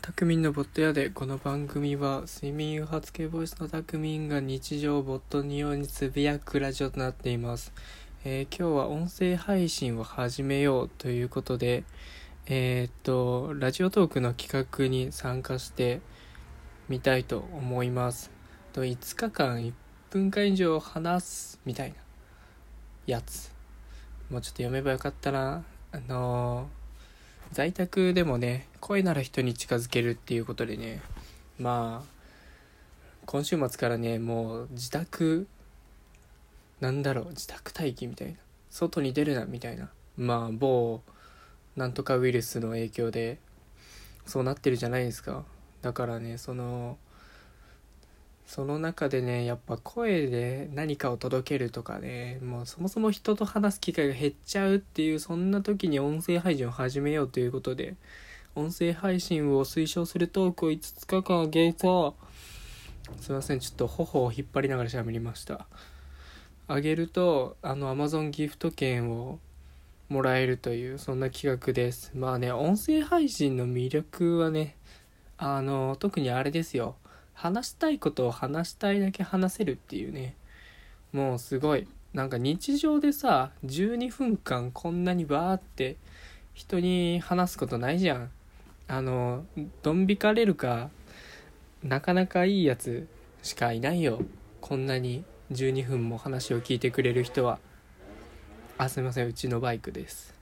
タクミンのボット屋でこの番組は睡眠誘発系ボイスのタクミンが日常ボットにようにつぶやくラジオとなっています、えー今日は音声配信を始めようということでえーっとラジオトークの企画に参加してみたいと思います。と5日間1分間以上話すみたいなやつ。もうちょっと読めばよかったな。あのー在宅でもね声なら人に近づけるっていうことでねまあ今週末からねもう自宅なんだろう自宅待機みたいな外に出るなみたいなまあ某なんとかウイルスの影響でそうなってるじゃないですか。だからねそのその中でねやっぱ声で何かを届けるとかねもうそもそも人と話す機会が減っちゃうっていうそんな時に音声配信を始めようということで音声配信を推奨するトークを5日間あげたすいませんちょっと頬を引っ張りながら喋りました。あげるとあの Amazon ギフト券をもらえるというそんな企画です。まあね音声配信の魅力はねあの特にあれですよ。話したいことを話したいだけ話せるっていうね。もうすごい。なんか日常でさ12分間こんなにバーって人に話すことないじゃん。あのドン引かれるかなかなかいいやつしかいないよ。こんなに12分も話を聞いてくれる人は。あすいません。うちのバイクです。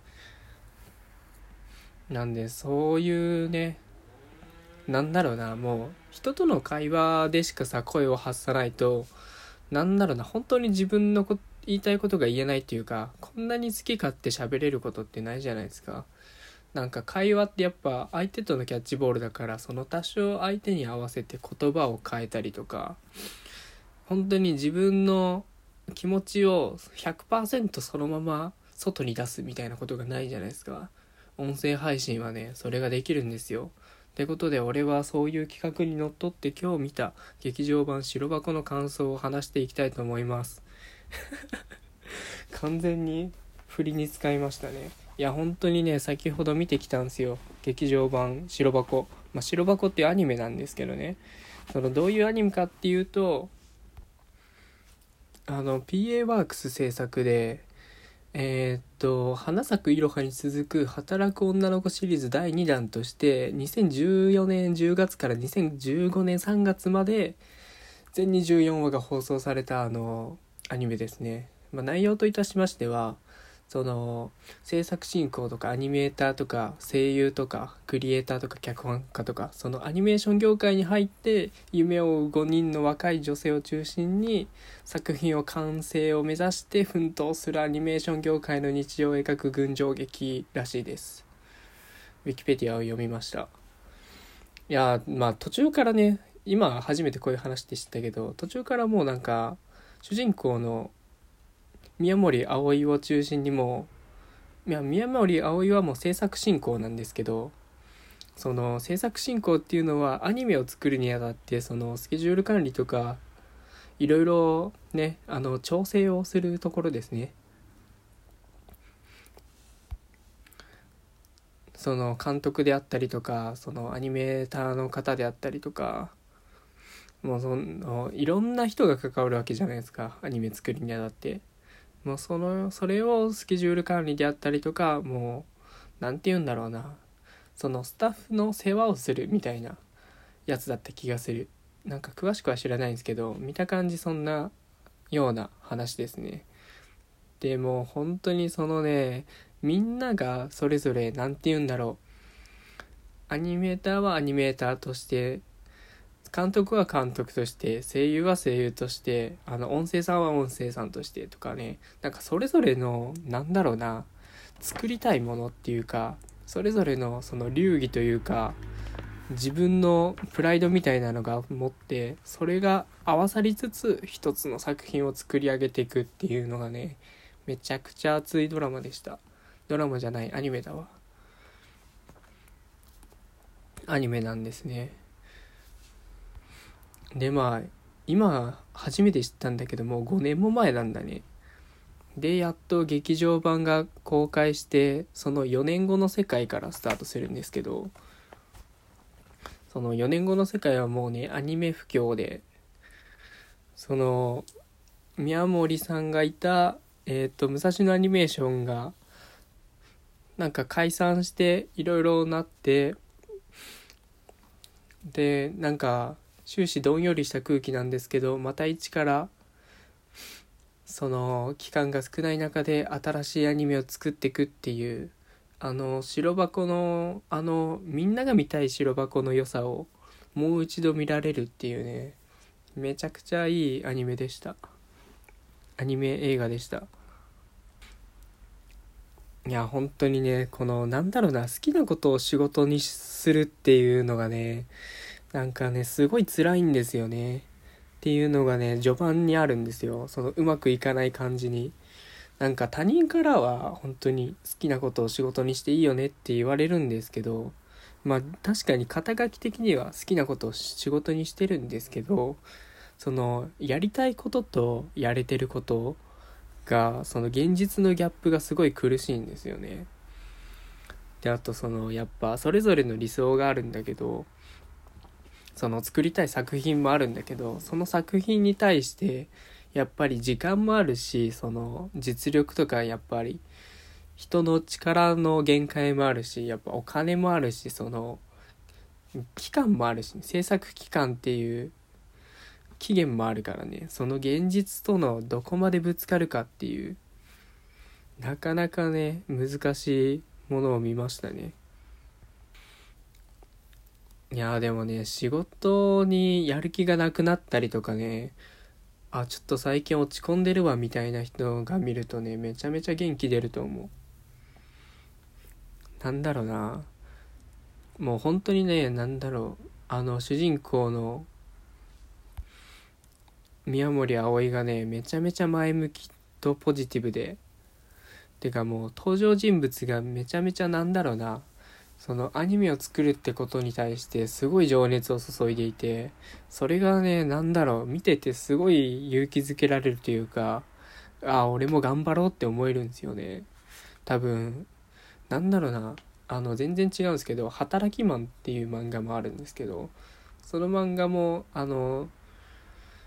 なんでそういうねなんだろうなもう人との会話でしかさ声を発さないとなんだろうな本当に自分のこ言いたいことが言えないっていうかこんなに好き勝手喋れることってないじゃないですか。なんか会話ってやっぱ相手とのキャッチボールだからその多少相手に合わせて言葉を変えたりとか本当に自分の気持ちを100%そのまま外に出すみたいなことがないじゃないですか。音声配信はねそれができるんですよ。ってことで俺はそういう企画にのっとって今日見た劇場版白箱の感想を話していきたいと思います。完全に振りに使いましたね。いや本当にね先ほど見てきたんですよ。劇場版白箱。まあ白箱っていうアニメなんですけどね。そのどういうアニメかっていうとあの PA ワークス制作でえーっと「花咲くいろは」に続く「働く女の子」シリーズ第2弾として2014年10月から2015年3月まで全24話が放送されたあのアニメですね、まあ、内容といたしましてはその制作進行とかアニメーターとか声優とかクリエイターとか脚本家とかそのアニメーション業界に入って夢を追う5人の若い女性を中心に作品を完成を目指して奮闘するアニメーション業界の日常を描く群青劇らしいです。ウィキペディアを読みました。いやまあ途中からね今初めてこういう話って知ったけど途中からもうなんか主人公の宮森葵を中心にもいや宮森葵はもう制作進行なんですけどその制作進行っていうのはアニメを作るにあたってそのスケジュール管理とかいろいろねあの調整をするところですね。その監督であったりとかそのアニメーターの方であったりとかもうそのいろんな人が関わるわけじゃないですかアニメ作るにあたって。もうそのそれをスケジュール管理であったりとかもう何て言うんだろうな。そのスタッフの世話をするみたいなやつだった気がする。なんか詳しくは知らないんですけど見た感じそんなような話ですね。でも本当にそのねみんながそれぞれ何て言うんだろう。アニメーターはアニメーターとして監督は監督として声優は声優としてあの音声さんは音声さんとしてとかね。なんかそれぞれのなんだろうな作りたいものっていうかそれぞれのその流儀というか自分のプライドみたいなのが持ってそれが合わさりつつ一つの作品を作り上げていくっていうのがねめちゃくちゃ熱いドラマでした。ドラマじゃないアニメだわ。アニメなんですね。でまあ今初めて知ったんだけどもう5年も前なんだね。でやっと劇場版が公開してその4年後の世界からスタートするんですけどその4年後の世界はもうねアニメ不況でその宮森さんがいた、えーと、武蔵野アニメーションがなんか解散していろいろなってでなんか終始どんよりした空気なんですけどまた一からその期間が少ない中で新しいアニメを作っていくっていうあの白箱のあのみんなが見たい白箱の良さをもう一度見られるっていうねめちゃくちゃいいアニメでした。アニメ映画でした。いや本当にねこのなんだろうな好きなことを仕事にするっていうのがねなんかねすごい辛いんですよね。っていうのがね序盤にあるんですよ。そのうまくいかない感じに。なんか他人からは本当に好きなことを仕事にしていいよねって言われるんですけどまあ確かに肩書き的には好きなことを仕事にしてるんですけどそのやりたいこととやれてることがその現実のギャップがすごい苦しいんですよね。であとそのやっぱそれぞれの理想があるんだけどその作りたい作品もあるんだけどその作品に対してやっぱり時間もあるしその実力とかやっぱり人の力の限界もあるしやっぱお金もあるしその期間もあるし、ね、制作期間っていう期限もあるからね。その現実とのどこまでぶつかるかっていうなかなかね難しいものを見ましたね。いやでもね仕事にやる気がなくなったりとかねあちょっと最近落ち込んでるわみたいな人が見るとねめちゃめちゃ元気出ると思う。なんだろうな。もう本当にねなんだろう。あの主人公の宮森葵がねめちゃめちゃ前向きとポジティブで。てかもう登場人物がめちゃめちゃなんだろうな。そのアニメを作るってことに対してすごい情熱を注いでいてそれがねなんだろう見ててすごい勇気づけられるというかああ俺も頑張ろうって思えるんですよね。多分なんだろうなあの全然違うんですけど「働きマン」っていう漫画もあるんですけどその漫画もあの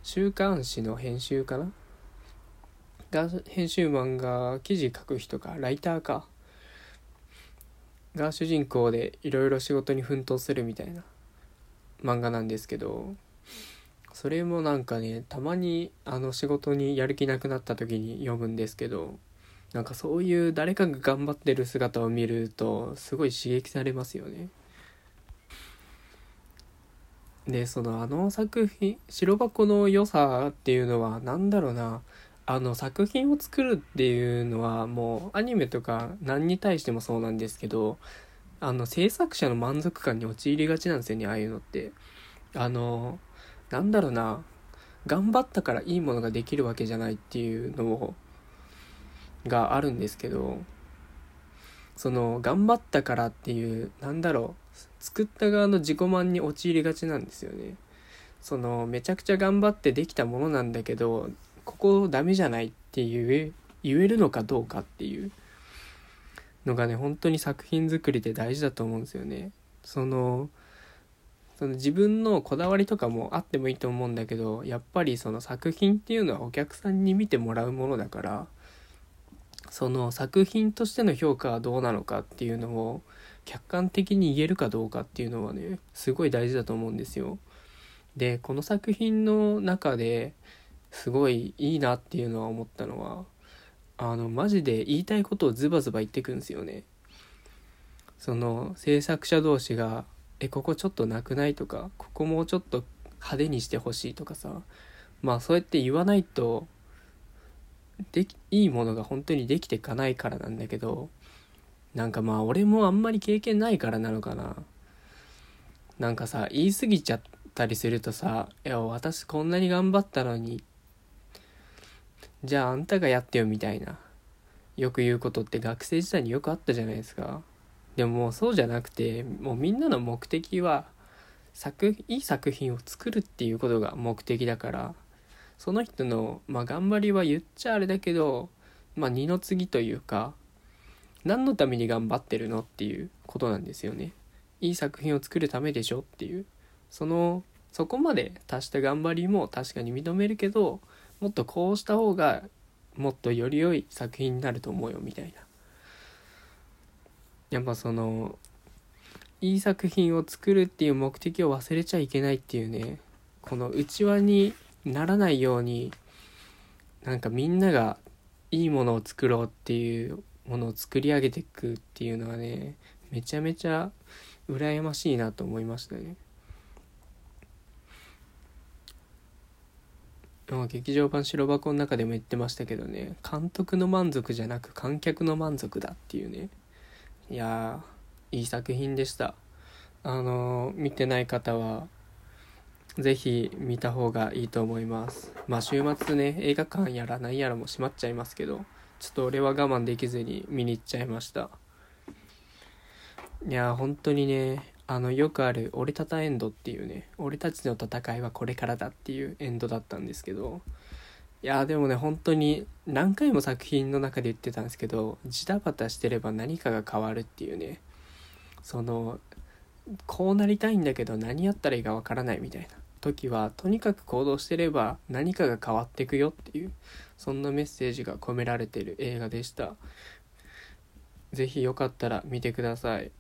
週刊誌の編集かな？が編集マンが記事書く人かライターか。が主人公でいろいろ仕事に奮闘するみたいな漫画なんですけどそれもなんかねたまにあの仕事にやる気なくなった時に読むんですけどなんかそういう誰かが頑張ってる姿を見るとすごい刺激されますよね。でそのあの作品白箱の良さっていうのは何だろうなあの作品を作るっていうのはもうアニメとか何に対してもそうなんですけどあの制作者の満足感に陥りがちなんですよねああいうのってあのなんだろうな頑張ったからいいものができるわけじゃないっていうのをがあるんですけどその頑張ったからっていうなんだろう作った側の自己満に陥りがちなんですよね。そのめちゃくちゃ頑張ってできたものなんだけどここダメじゃないっていう言えるのかどうかっていうのがね本当に作品作りで大事だと思うんですよね。そのその自分のこだわりとかもあってもいいと思うんだけどやっぱりその作品っていうのはお客さんに見てもらうものだからその作品としての評価はどうなのかっていうのを客観的に言えるかどうかっていうのはねすごい大事だと思うんですよ。でこの作品の中ですごいいいなっていうのは思ったのはあのマジで言いたいことをズバズバ言ってくんですよね。その制作者同士が「えここちょっとなくない?」とか「ここもうちょっと派手にしてほしい」とかさまあそうやって言わないとでいいものが本当にできていかないからなんだけどなんかまあ俺もあんまり経験ないからなのかな。なんかさ、言い過ぎちゃったりするとさ、いや、私こんなに頑張ったのに、じゃああんたがやってよみたいな、よく言うことって学生時代によくあったじゃないですか。でももうそうじゃなくて、もうみんなの目的は、作、いい作品を作るっていうことが目的だから、その人の、まあ頑張りは言っちゃあれだけど、まあ二の次というか、何のために頑張ってるのっていうことなんですよね。いい作品を作るためでしょっていう。そのそこまで達した頑張りも確かに認めるけどもっとこうした方がもっとより良い作品になると思うよみたいなやっぱそのいい作品を作るっていう目的を忘れちゃいけないっていうねこの内輪にならないようになんかみんながいいものを作ろうっていうものを作り上げていくっていうのはねめちゃめちゃ羨ましいなと思いましたね。劇場版白箱の中でも言ってましたけどね監督の満足じゃなく観客の満足だっていうね。いやいい作品でした。あの見てない方はぜひ見た方がいいと思います。まあ週末ね映画館やらないやらも閉まっちゃいますけどちょっと俺は我慢できずに見に行っちゃいました。いや本当にねあのよくある「俺たたエンド」っていうね俺たちの戦いはこれからだっていうエンドだったんですけどいやでもね本当に何回も作品の中で言ってたんですけどジタバタしてれば何かが変わるっていうねそのこうなりたいんだけど何やったらいいかわからないみたいな時はとにかく行動してれば何かが変わっていくよっていうそんなメッセージが込められている映画でした。是非よかったら見てください。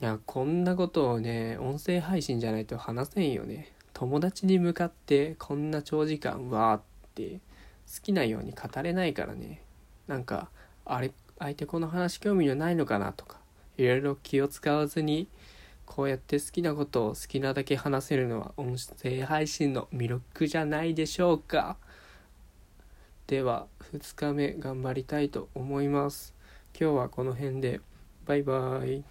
いやこんなことをね音声配信じゃないと話せんよね。友達に向かってこんな長時間わーって好きなように語れないからね。なんかあれ相手この話興味ないのかなとかいろいろ気を使わずにこうやって好きなことを好きなだけ話せるのは音声配信の魅力じゃないでしょうか。では2日目頑張りたいと思います。今日はこの辺でバイバーイ。